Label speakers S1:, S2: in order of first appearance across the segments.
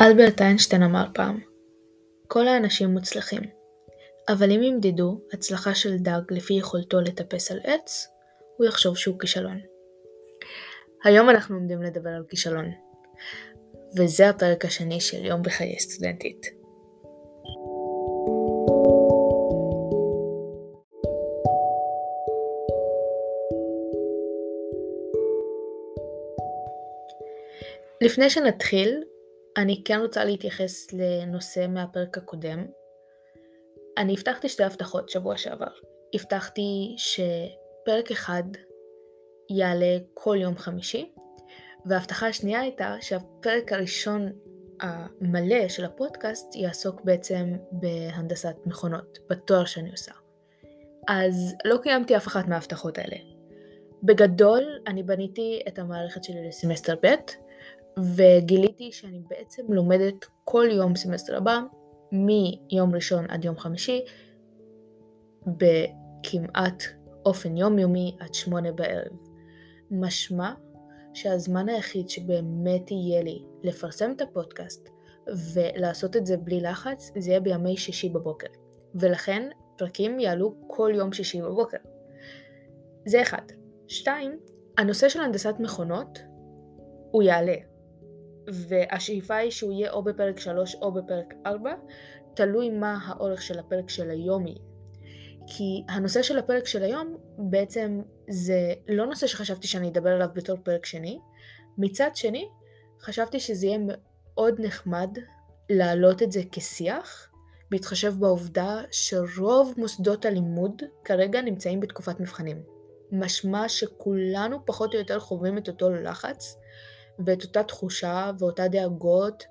S1: אלברט איינשטיין אמר פעם כל האנשים מוצלחים, אבל אם ימדדו הצלחה של דג לפי יכולתו לטפס על עץ, הוא יחשוב שהוא כישלון. היום אנחנו עומדים לדבר על כישלון, וזה הפרק השני של יום בחיי סטודנטית. לפני שנתחיל, אני כן רוצה להתייחס לנושא מהפרק הקודם. אני הבטחתי שתי הבטחות שבוע שעבר. הבטחתי שפרק אחד יעלה כל יום חמישי, וההבטחה השנייה הייתה שהפרק הראשון המלא של הפודקאסט יעסוק בעצם בהנדסת מכונות, בתואר שאני עושה. אז לא קיימתי אף אחת מההבטחות האלה. בגדול, אני בניתי את המערכת שלי לסמסטר ב', וגיליתי שאני בעצם לומדת כל יום סמסטר הבא, מיום ראשון עד יום חמישי, בכמעט אופן יומיומי עד שמונה בערב. משמע שהזמן היחיד שבאמת יהיה לי לפרסם את הפודקאסט ולעשות את זה בלי לחץ, זה יהיה בימי שישי בבוקר. ולכן פרקים יעלו כל יום שישי בבוקר. זה אחד. שתיים, הנושא של הנדסת מכונות הוא יעלה. והשאיפה היא שהוא יהיה או בפרק 3 או בפרק 4, תלוי מה האורך של הפרק של היום יהיה. כי הנושא של הפרק של היום בעצם זה לא נושא שחשבתי שאני אדבר עליו בתור פרק שני, מצד שני חשבתי שזה יהיה מאוד נחמד להעלות את זה כשיח, בהתחשב בעובדה שרוב מוסדות הלימוד כרגע נמצאים בתקופת מבחנים. משמע שכולנו פחות או יותר חווים את אותו לחץ, ואת אותה תחושה ואותה דאגות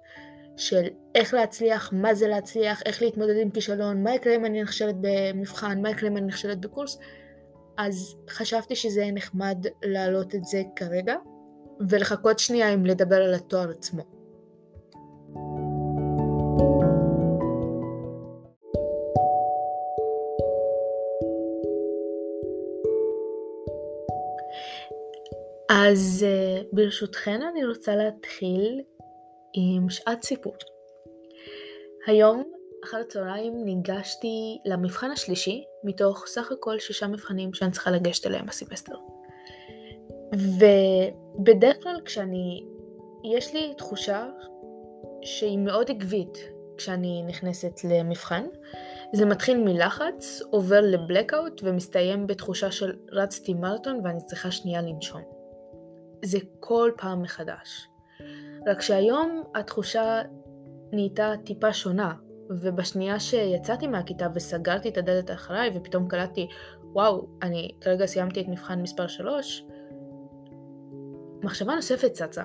S1: של איך להצליח, מה זה להצליח, איך להתמודד עם כישלון, מה יקרה אם אני נכשלת במבחן, מה יקרה אם אני נכשלת בקורס, אז חשבתי שזה נחמד להעלות את זה כרגע, ולחכות שנייה עם לדבר על התואר עצמו. אז uh, ברשותכן אני רוצה להתחיל עם שעת סיפור. היום אחר הצהריים ניגשתי למבחן השלישי מתוך סך הכל שישה מבחנים שאני צריכה לגשת אליהם בסמסטר. ובדרך כלל כשאני, יש לי תחושה שהיא מאוד עקבית כשאני נכנסת למבחן. זה מתחיל מלחץ, עובר לבלקאוט ומסתיים בתחושה של רצתי מרתון ואני צריכה שנייה לנשום. זה כל פעם מחדש. רק שהיום התחושה נהייתה טיפה שונה, ובשנייה שיצאתי מהכיתה וסגרתי את הדלת אחריי ופתאום קלטתי, וואו, אני כרגע סיימתי את מבחן מספר 3, מחשבה נוספת צצה.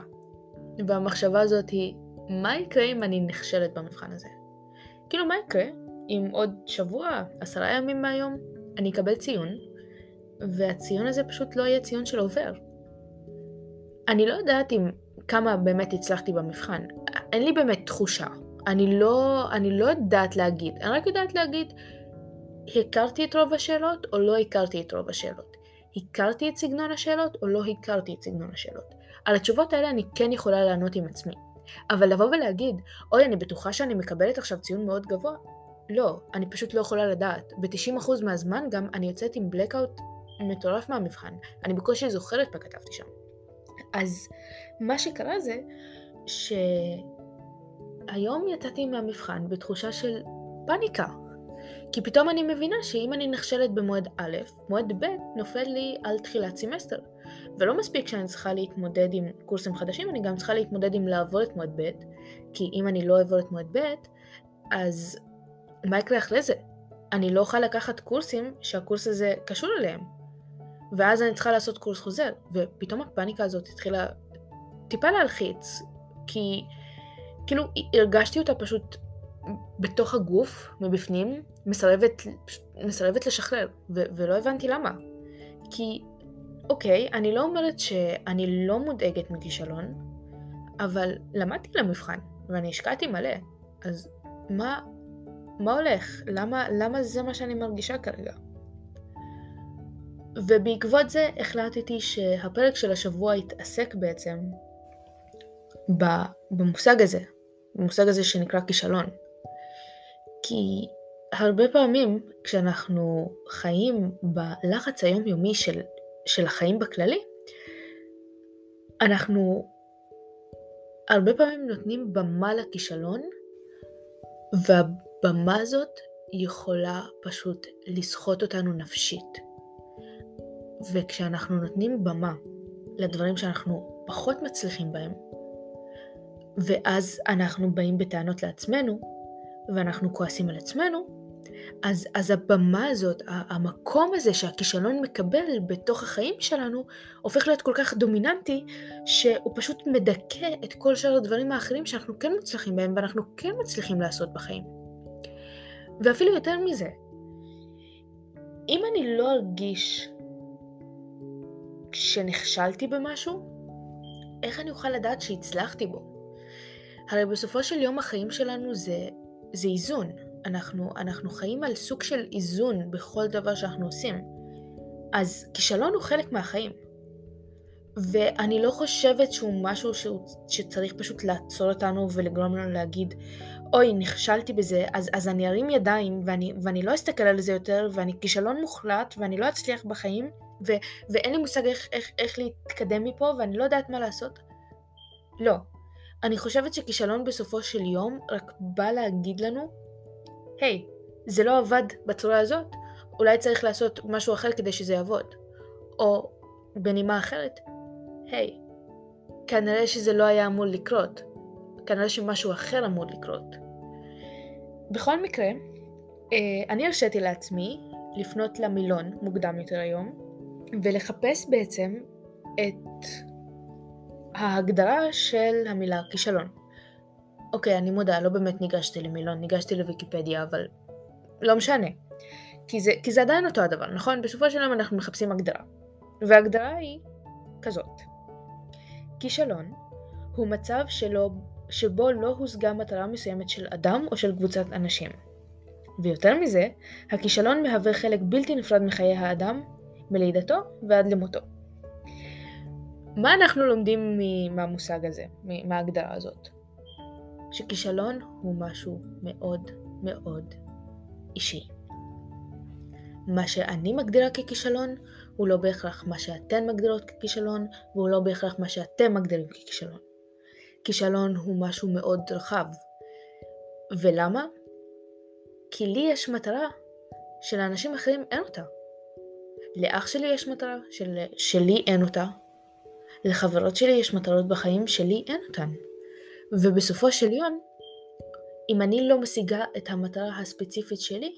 S1: והמחשבה הזאת היא, מה יקרה אם אני נכשלת במבחן הזה? כאילו, מה יקרה אם עוד שבוע, עשרה ימים מהיום, אני אקבל ציון, והציון הזה פשוט לא יהיה ציון של עובר. אני לא יודעת אם כמה באמת הצלחתי במבחן. אין לי באמת תחושה. אני לא, אני לא יודעת להגיד. אני רק יודעת להגיד, הכרתי את רוב השאלות או לא הכרתי את רוב השאלות. הכרתי את סגנון השאלות או לא הכרתי את סגנון השאלות. על התשובות האלה אני כן יכולה לענות עם עצמי. אבל לבוא ולהגיד, אוי, אני בטוחה שאני מקבלת עכשיו ציון מאוד גבוה, לא, אני פשוט לא יכולה לדעת. ב-90% מהזמן גם אני יוצאת עם blackout מטורף מהמבחן. אני בקושי זוכרת מה כתבתי שם. אז מה שקרה זה שהיום יצאתי מהמבחן בתחושה של פאניקה. כי פתאום אני מבינה שאם אני נכשלת במועד א', מועד ב' נופל לי על תחילת סמסטר. ולא מספיק שאני צריכה להתמודד עם קורסים חדשים, אני גם צריכה להתמודד עם לעבור את מועד ב', כי אם אני לא אעבור את מועד ב', אז מה יקרה אחרי זה? אני לא אוכל לקחת קורסים שהקורס הזה קשור אליהם. ואז אני צריכה לעשות קורס חוזר, ופתאום הפאניקה הזאת התחילה טיפה להלחיץ, כי כאילו הרגשתי אותה פשוט בתוך הגוף, מבפנים, מסרבת, מסרבת לשחרר, ו- ולא הבנתי למה. כי, אוקיי, אני לא אומרת שאני לא מודאגת מכישלון, אבל למדתי למבחן, ואני השקעתי מלא, אז מה, מה הולך? למה, למה זה מה שאני מרגישה כרגע? ובעקבות זה החלטתי שהפרק של השבוע יתעסק בעצם במושג הזה, המושג הזה שנקרא כישלון. כי הרבה פעמים כשאנחנו חיים בלחץ היומיומי של, של החיים בכללי, אנחנו הרבה פעמים נותנים במה לכישלון, והבמה הזאת יכולה פשוט לסחוט אותנו נפשית. וכשאנחנו נותנים במה לדברים שאנחנו פחות מצליחים בהם, ואז אנחנו באים בטענות לעצמנו, ואנחנו כועסים על עצמנו, אז, אז הבמה הזאת, המקום הזה שהכישלון מקבל בתוך החיים שלנו, הופך להיות כל כך דומיננטי, שהוא פשוט מדכא את כל שאר הדברים האחרים שאנחנו כן מצליחים בהם, ואנחנו כן מצליחים לעשות בחיים. ואפילו יותר מזה, אם אני לא ארגיש שנכשלתי במשהו, איך אני אוכל לדעת שהצלחתי בו? הרי בסופו של יום החיים שלנו זה, זה איזון. אנחנו, אנחנו חיים על סוג של איזון בכל דבר שאנחנו עושים. אז כישלון הוא חלק מהחיים. ואני לא חושבת שהוא משהו שהוא, שצריך פשוט לעצור אותנו ולגרום לנו להגיד, אוי, נכשלתי בזה, אז, אז אני ארים ידיים ואני, ואני לא אסתכל על זה יותר, ואני כישלון מוחלט ואני לא אצליח בחיים, ו, ואין לי מושג איך, איך, איך להתקדם מפה ואני לא יודעת מה לעשות. לא. אני חושבת שכישלון בסופו של יום רק בא להגיד לנו, היי, hey, זה לא עבד בצורה הזאת, אולי צריך לעשות משהו אחר כדי שזה יעבוד. או בנימה אחרת, היי, hey, כנראה שזה לא היה אמור לקרות, כנראה שמשהו אחר אמור לקרות. בכל מקרה, אה, אני הרשיתי לעצמי לפנות למילון מוקדם יותר היום, ולחפש בעצם את ההגדרה של המילה כישלון. אוקיי, אני מודה, לא באמת ניגשתי למילון, ניגשתי לוויקיפדיה, אבל לא משנה. כי זה, כי זה עדיין אותו הדבר, נכון? בסופו של יום אנחנו מחפשים הגדרה. וההגדרה היא כזאת: כישלון הוא מצב שלו, שבו לא הושגה מטרה מסוימת של אדם או של קבוצת אנשים. ויותר מזה, הכישלון מהווה חלק בלתי נפרד מחיי האדם, מלידתו ועד למותו. מה אנחנו לומדים מהמושג הזה, מההגדרה הזאת? שכישלון הוא משהו מאוד מאוד אישי. מה שאני מגדירה ככישלון הוא לא בהכרח מה שאתן מגדירות ככישלון והוא לא בהכרח מה שאתם מגדירים ככישלון. כישלון הוא משהו מאוד רחב. ולמה? כי לי יש מטרה שלאנשים אחרים אין אותה. לאח שלי יש מטרה של... שלי אין אותה. לחברות שלי יש מטרות בחיים שלי אין אותן. ובסופו של יום, אם אני לא משיגה את המטרה הספציפית שלי,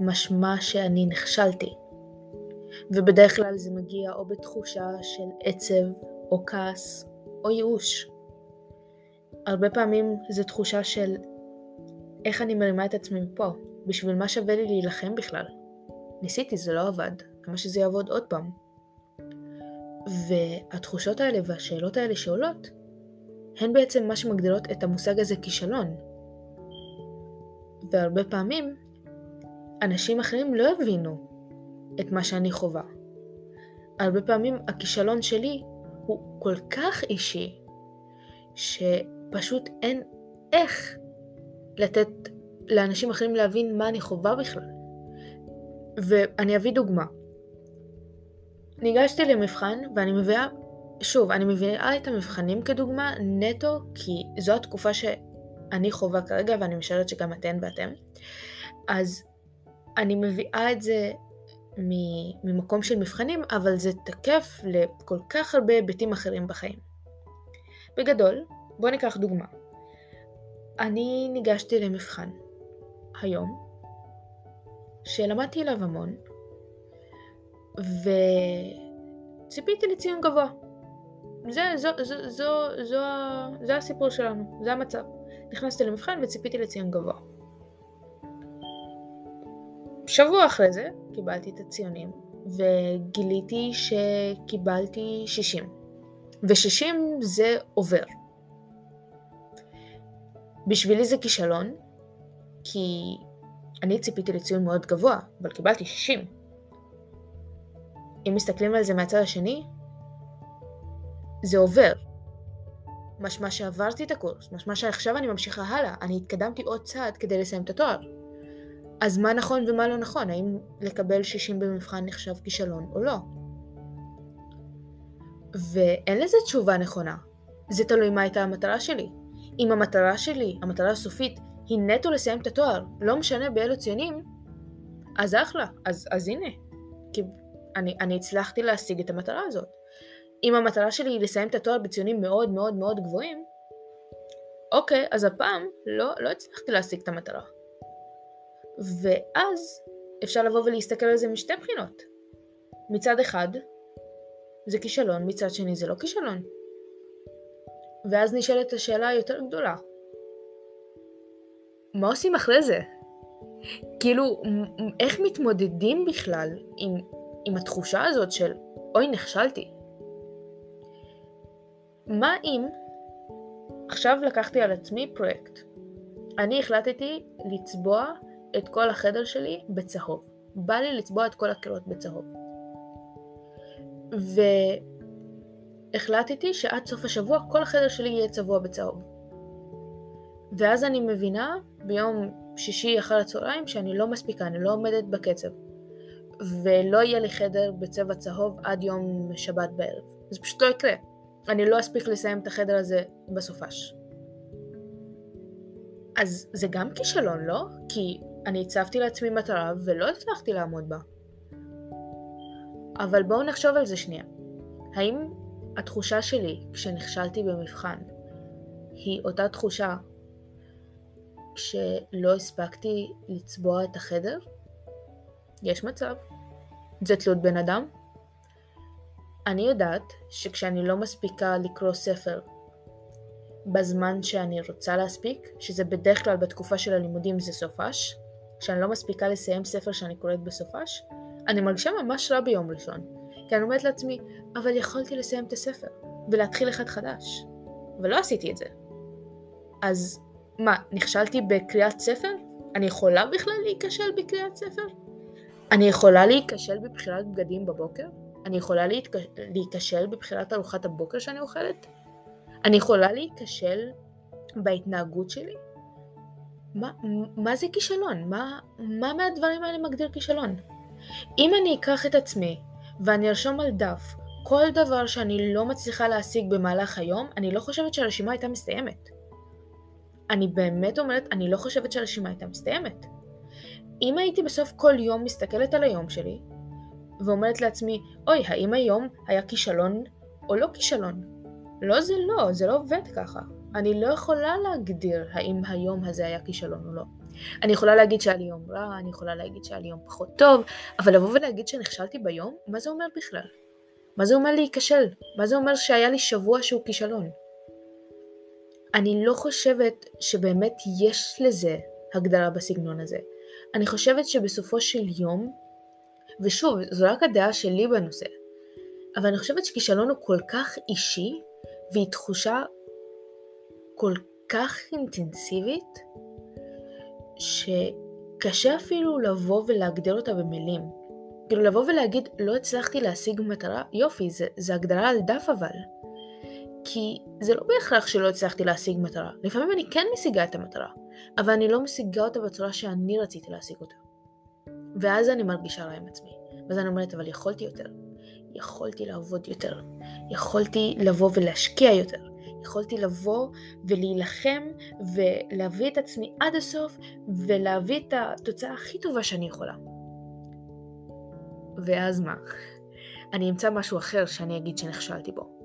S1: משמע שאני נכשלתי. ובדרך כלל זה מגיע או בתחושה של עצב, או כעס, או ייאוש. הרבה פעמים זו תחושה של איך אני מרימה את עצמי מפה, בשביל מה שווה לי להילחם בכלל. ניסיתי, זה לא עבד, למה שזה יעבוד עוד פעם? והתחושות האלה והשאלות האלה שעולות, הן בעצם מה שמגדילות את המושג הזה כישלון. והרבה פעמים, אנשים אחרים לא הבינו את מה שאני חווה. הרבה פעמים הכישלון שלי הוא כל כך אישי, שפשוט אין איך לתת לאנשים אחרים להבין מה אני חווה בכלל. ואני אביא דוגמה. ניגשתי למבחן ואני מביאה שוב, אני מביאה את המבחנים כדוגמה נטו, כי זו התקופה שאני חווה כרגע, ואני משערת שגם אתן ואתם. אז אני מביאה את זה ממקום של מבחנים, אבל זה תקף לכל כך הרבה היבטים אחרים בחיים. בגדול, בואו ניקח דוגמה. אני ניגשתי למבחן היום, שלמדתי אליו המון, וציפיתי לציון גבוה. זה, זו, זו, זו, זו, זה הסיפור שלנו, זה המצב. נכנסתי למבחן וציפיתי לציון גבוה. שבוע אחרי זה קיבלתי את הציונים וגיליתי שקיבלתי 60. ו-60 זה עובר. בשבילי זה כישלון, כי אני ציפיתי לציון מאוד גבוה, אבל קיבלתי 60. אם מסתכלים על זה מהצד השני, זה עובר. משמע שעברתי את הקורס, משמע שעכשיו אני ממשיכה הלאה, אני התקדמתי עוד צעד כדי לסיים את התואר. אז מה נכון ומה לא נכון? האם לקבל 60 במבחן נחשב כישלון או לא? ואין לזה תשובה נכונה. זה תלוי מה הייתה המטרה שלי. אם המטרה שלי, המטרה הסופית, היא נטו לסיים את התואר, לא משנה באילו ציונים, אז אחלה, אז, אז הנה. אני, אני הצלחתי להשיג את המטרה הזאת. אם המטרה שלי היא לסיים את התואר בציונים מאוד מאוד מאוד גבוהים, אוקיי, אז הפעם לא, לא הצלחתי להשיג את המטרה. ואז אפשר לבוא ולהסתכל על זה משתי בחינות. מצד אחד, זה כישלון, מצד שני זה לא כישלון. ואז נשאלת השאלה היותר גדולה. מה עושים אחרי זה? כאילו, איך מתמודדים בכלל עם, עם התחושה הזאת של אוי נכשלתי? מה אם עכשיו לקחתי על עצמי פרויקט. אני החלטתי לצבוע את כל החדר שלי בצהוב. בא לי לצבוע את כל הקירות בצהוב. והחלטתי שעד סוף השבוע כל החדר שלי יהיה צבוע בצהוב. ואז אני מבינה ביום שישי אחר הצהריים שאני לא מספיקה, אני לא עומדת בקצב. ולא יהיה לי חדר בצבע צהוב עד יום שבת בערב. זה פשוט לא יקרה. אני לא אספיק לסיים את החדר הזה בסופש. אז זה גם כישלון, לא? כי אני הצבתי לעצמי מטרה ולא הצלחתי לעמוד בה. אבל בואו נחשוב על זה שנייה. האם התחושה שלי כשנכשלתי במבחן היא אותה תחושה כשלא הספקתי לצבוע את החדר? יש מצב. זה תלות בן אדם. אני יודעת שכשאני לא מספיקה לקרוא ספר בזמן שאני רוצה להספיק, שזה בדרך כלל בתקופה של הלימודים זה סופש, כשאני לא מספיקה לסיים ספר שאני קוראת בסופש, אני מרגישה ממש רע ביום ראשון, כי אני אומרת לעצמי, אבל יכולתי לסיים את הספר, ולהתחיל אחד חדש, ולא עשיתי את זה. אז מה, נכשלתי בקריאת ספר? אני יכולה בכלל להיכשל בקריאת ספר? אני יכולה להיכשל בבחירת בגדים בבוקר? אני יכולה להיכשל בבחירת ארוחת הבוקר שאני אוכלת? אני יכולה להיכשל בהתנהגות שלי? מה, מה זה כישלון? מה, מה מהדברים האלה מגדיר כישלון? אם אני אקח את עצמי ואני ארשום על דף כל דבר שאני לא מצליחה להשיג במהלך היום, אני לא חושבת שהרשימה הייתה מסתיימת. אני באמת אומרת, אני לא חושבת שהרשימה הייתה מסתיימת. אם הייתי בסוף כל יום מסתכלת על היום שלי, ואומרת לעצמי, אוי, האם היום היה כישלון או לא כישלון? לא זה לא, זה לא עובד ככה. אני לא יכולה להגדיר האם היום הזה היה כישלון או לא. אני יכולה להגיד שהיה לי יום רע, אני יכולה להגיד שהיה לי יום פחות טוב, אבל לבוא ולהגיד שנכשלתי ביום, מה זה אומר בכלל? מה זה אומר להיכשל? מה זה אומר שהיה לי שבוע שהוא כישלון? אני לא חושבת שבאמת יש לזה הגדרה בסגנון הזה. אני חושבת שבסופו של יום, ושוב, זו רק הדעה שלי בנושא, אבל אני חושבת שכישלון הוא כל כך אישי, והיא תחושה כל כך אינטנסיבית, שקשה אפילו לבוא ולהגדיר אותה במילים. כאילו לבוא ולהגיד לא הצלחתי להשיג מטרה, יופי, זה, זה הגדרה על דף אבל. כי זה לא בהכרח שלא הצלחתי להשיג מטרה. לפעמים אני כן משיגה את המטרה, אבל אני לא משיגה אותה בצורה שאני רציתי להשיג אותה. ואז אני מרגישה רע עם עצמי. ואז אני אומרת, אבל יכולתי יותר. יכולתי לעבוד יותר. יכולתי לבוא ולהשקיע יותר. יכולתי לבוא ולהילחם ולהביא את עצמי עד הסוף ולהביא את התוצאה הכי טובה שאני יכולה. ואז מה? אני אמצא משהו אחר שאני אגיד שנכשלתי בו.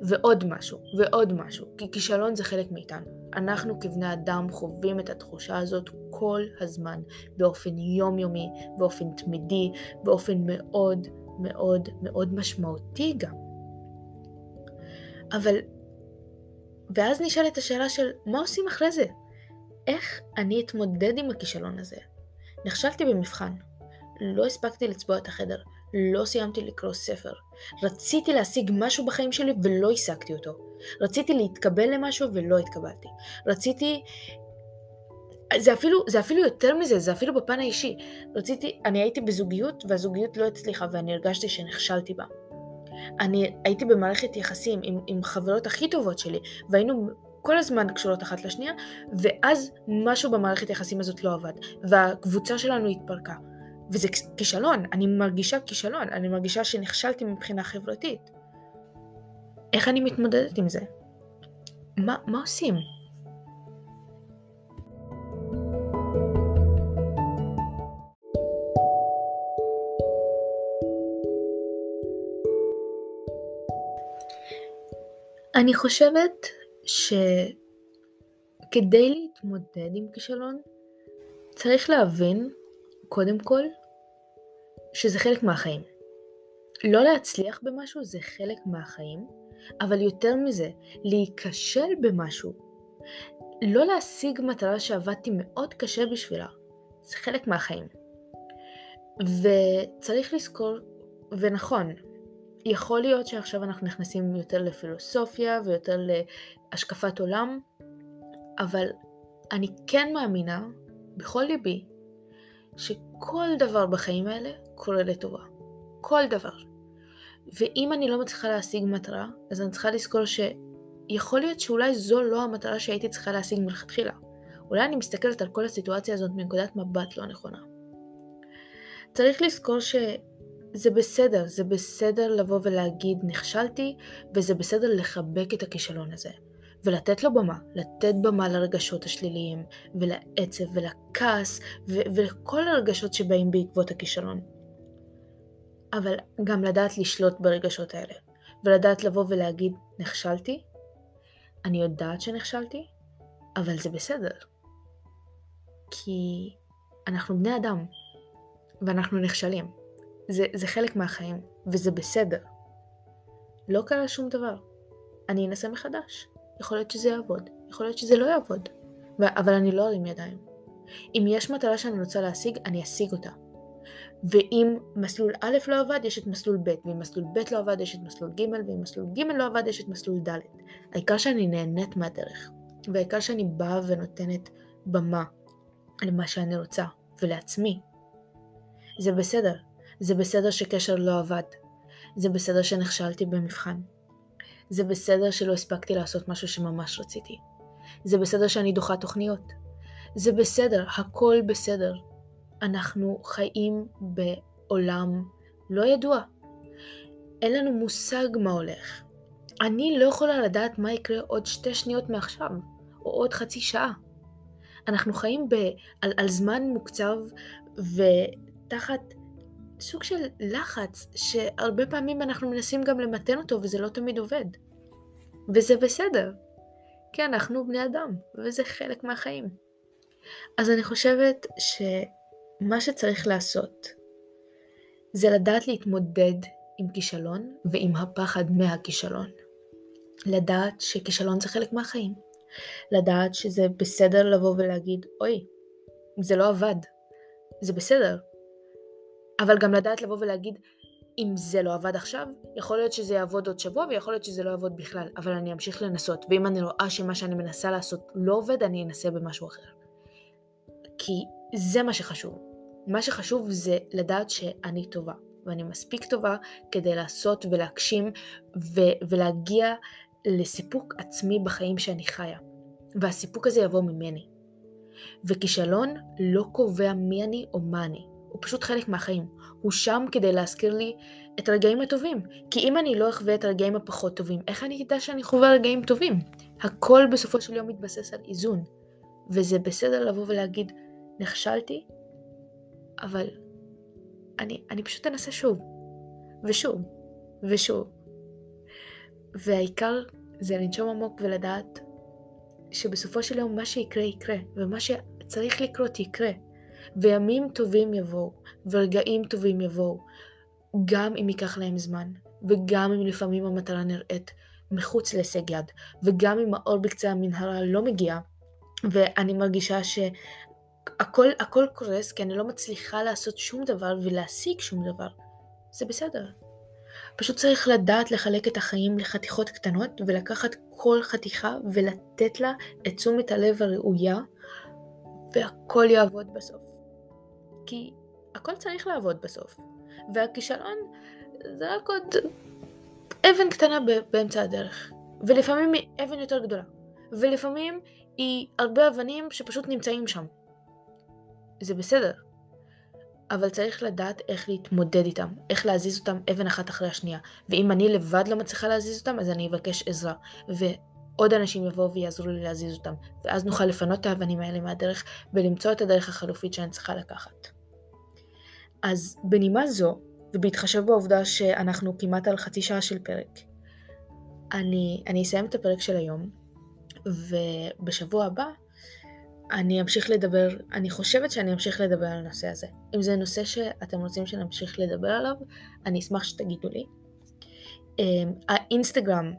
S1: ועוד משהו, ועוד משהו, כי כישלון זה חלק מאיתנו. אנחנו כבני אדם חווים את התחושה הזאת כל הזמן, באופן יומיומי, באופן תמידי, באופן מאוד מאוד מאוד משמעותי גם. אבל ואז נשאלת השאלה של מה עושים אחרי זה? איך אני אתמודד עם הכישלון הזה? נכשלתי במבחן, לא הספקתי לצבוע את החדר, לא סיימתי לקרוא ספר. רציתי להשיג משהו בחיים שלי ולא השגתי אותו. רציתי להתקבל למשהו ולא התקבלתי. רציתי... זה אפילו, זה אפילו יותר מזה, זה אפילו בפן האישי. רציתי, אני הייתי בזוגיות והזוגיות לא הצליחה ואני הרגשתי שנכשלתי בה. אני הייתי במערכת יחסים עם, עם חברות הכי טובות שלי, והיינו כל הזמן קשורות אחת לשנייה, ואז משהו במערכת יחסים הזאת לא עבד, והקבוצה שלנו התפרקה. וזה כישלון, אני מרגישה כישלון, אני מרגישה שנכשלתי מבחינה חברתית. איך אני מתמודדת עם זה? מה, מה עושים? אני חושבת שכדי להתמודד עם כישלון, צריך להבין, קודם כל, שזה חלק מהחיים. לא להצליח במשהו זה חלק מהחיים, אבל יותר מזה, להיכשל במשהו, לא להשיג מטרה שעבדתי מאוד קשה בשבילה, זה חלק מהחיים. וצריך לזכור, ונכון, יכול להיות שעכשיו אנחנו נכנסים יותר לפילוסופיה ויותר להשקפת עולם, אבל אני כן מאמינה, בכל ליבי, שכל דבר בחיים האלה קורה לטובה. כל דבר. ואם אני לא מצליחה להשיג מטרה, אז אני צריכה לזכור שיכול להיות שאולי זו לא המטרה שהייתי צריכה להשיג מלכתחילה. אולי אני מסתכלת על כל הסיטואציה הזאת מנקודת מבט לא נכונה. צריך לזכור שזה בסדר, זה בסדר לבוא ולהגיד נכשלתי, וזה בסדר לחבק את הכישלון הזה. ולתת לו במה, לתת במה לרגשות השליליים, ולעצב, ולכעס, ולכל הרגשות שבאים בעקבות הכישלון. אבל גם לדעת לשלוט ברגשות האלה, ולדעת לבוא ולהגיד, נכשלתי, אני יודעת שנכשלתי, אבל זה בסדר. כי אנחנו בני אדם, ואנחנו נכשלים. זה, זה חלק מהחיים, וזה בסדר. לא קרה שום דבר. אני אנסה מחדש. יכול להיות שזה יעבוד, יכול להיות שזה לא יעבוד. אבל אני לא ארים ידיים. אם יש מטרה שאני רוצה להשיג, אני אשיג אותה. ואם מסלול א' לא עבד, יש את מסלול ב', ואם מסלול ב' לא עבד, יש את מסלול ג', ואם מסלול ג' לא עבד, יש את מסלול ד'. העיקר שאני נהנית מהדרך, והעיקר שאני באה ונותנת במה למה שאני רוצה, ולעצמי. זה בסדר, זה בסדר שקשר לא עבד, זה בסדר שנכשלתי במבחן, זה בסדר שלא הספקתי לעשות משהו שממש רציתי, זה בסדר שאני דוחה תוכניות, זה בסדר, הכל בסדר. אנחנו חיים בעולם לא ידוע. אין לנו מושג מה הולך. אני לא יכולה לדעת מה יקרה עוד שתי שניות מעכשיו, או עוד חצי שעה. אנחנו חיים ב, על, על זמן מוקצב ותחת סוג של לחץ שהרבה פעמים אנחנו מנסים גם למתן אותו וזה לא תמיד עובד. וזה בסדר, כי אנחנו בני אדם, וזה חלק מהחיים. אז אני חושבת ש... מה שצריך לעשות זה לדעת להתמודד עם כישלון ועם הפחד מהכישלון. לדעת שכישלון זה חלק מהחיים. לדעת שזה בסדר לבוא ולהגיד, אוי, זה לא עבד. זה בסדר. אבל גם לדעת לבוא ולהגיד, אם זה לא עבד עכשיו, יכול להיות שזה יעבוד עוד שבוע ויכול להיות שזה לא יעבוד בכלל, אבל אני אמשיך לנסות, ואם אני רואה שמה שאני מנסה לעשות לא עובד, אני אנסה במשהו אחר. כי זה מה שחשוב. מה שחשוב זה לדעת שאני טובה, ואני מספיק טובה כדי לעשות ולהגשים ו- ולהגיע לסיפוק עצמי בחיים שאני חיה. והסיפוק הזה יבוא ממני. וכישלון לא קובע מי אני או מה אני, הוא פשוט חלק מהחיים. הוא שם כדי להזכיר לי את הרגעים הטובים. כי אם אני לא אחווה את הרגעים הפחות טובים, איך אני אדע שאני חווה רגעים טובים? הכל בסופו של יום מתבסס על איזון. וזה בסדר לבוא ולהגיד, נכשלתי, אבל אני, אני פשוט אנסה שוב, ושוב, ושוב. והעיקר זה לנשום עמוק ולדעת שבסופו של יום מה שיקרה יקרה, ומה שצריך לקרות יקרה. וימים טובים יבואו, ורגעים טובים יבואו, גם אם ייקח להם זמן, וגם אם לפעמים המטרה נראית מחוץ להישג יד, וגם אם האור בקצה המנהרה לא מגיע, ואני מרגישה ש... הכל, הכל קורס כי אני לא מצליחה לעשות שום דבר ולהשיג שום דבר. זה בסדר. פשוט צריך לדעת לחלק את החיים לחתיכות קטנות ולקחת כל חתיכה ולתת לה את תשומת הלב הראויה והכל יעבוד בסוף. כי הכל צריך לעבוד בסוף. והכישלון זה רק עוד אבן קטנה באמצע הדרך, ולפעמים היא אבן יותר גדולה, ולפעמים היא הרבה אבנים שפשוט נמצאים שם. זה בסדר, אבל צריך לדעת איך להתמודד איתם, איך להזיז אותם אבן אחת אחרי השנייה, ואם אני לבד לא מצליחה להזיז אותם, אז אני אבקש עזרה, ועוד אנשים יבואו ויעזרו לי להזיז אותם, ואז נוכל לפנות את האבנים האלה מהדרך, ולמצוא את הדרך החלופית שאני צריכה לקחת. אז בנימה זו, ובהתחשב בעובדה שאנחנו כמעט על חצי שעה של פרק, אני, אני אסיים את הפרק של היום, ובשבוע הבא אני אמשיך לדבר, אני חושבת שאני אמשיך לדבר על הנושא הזה. אם זה נושא שאתם רוצים שנמשיך לדבר עליו, אני אשמח שתגידו לי. אמ, האינסטגרם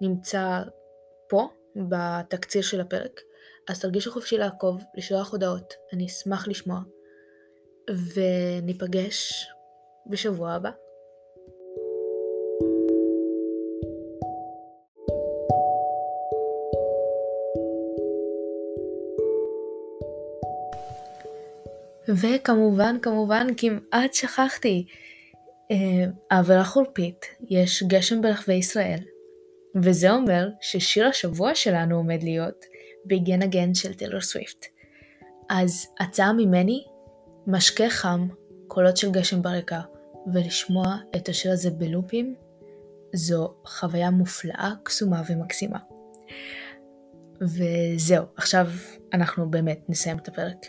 S1: נמצא פה, בתקציר של הפרק, אז תרגישו חופשי לעקוב, לשלוח הודעות, אני אשמח לשמוע. וניפגש בשבוע הבא. וכמובן, כמובן, כמעט שכחתי, אה, חורפית, יש גשם ברחבי ישראל, וזה אומר ששיר השבוע שלנו עומד להיות Begin Again של טילר סוויפט. אז הצעה ממני, משקה חם, קולות של גשם ברקע, ולשמוע את השיר הזה בלופים, זו חוויה מופלאה, קסומה ומקסימה. וזהו, עכשיו אנחנו באמת נסיים את הפרק.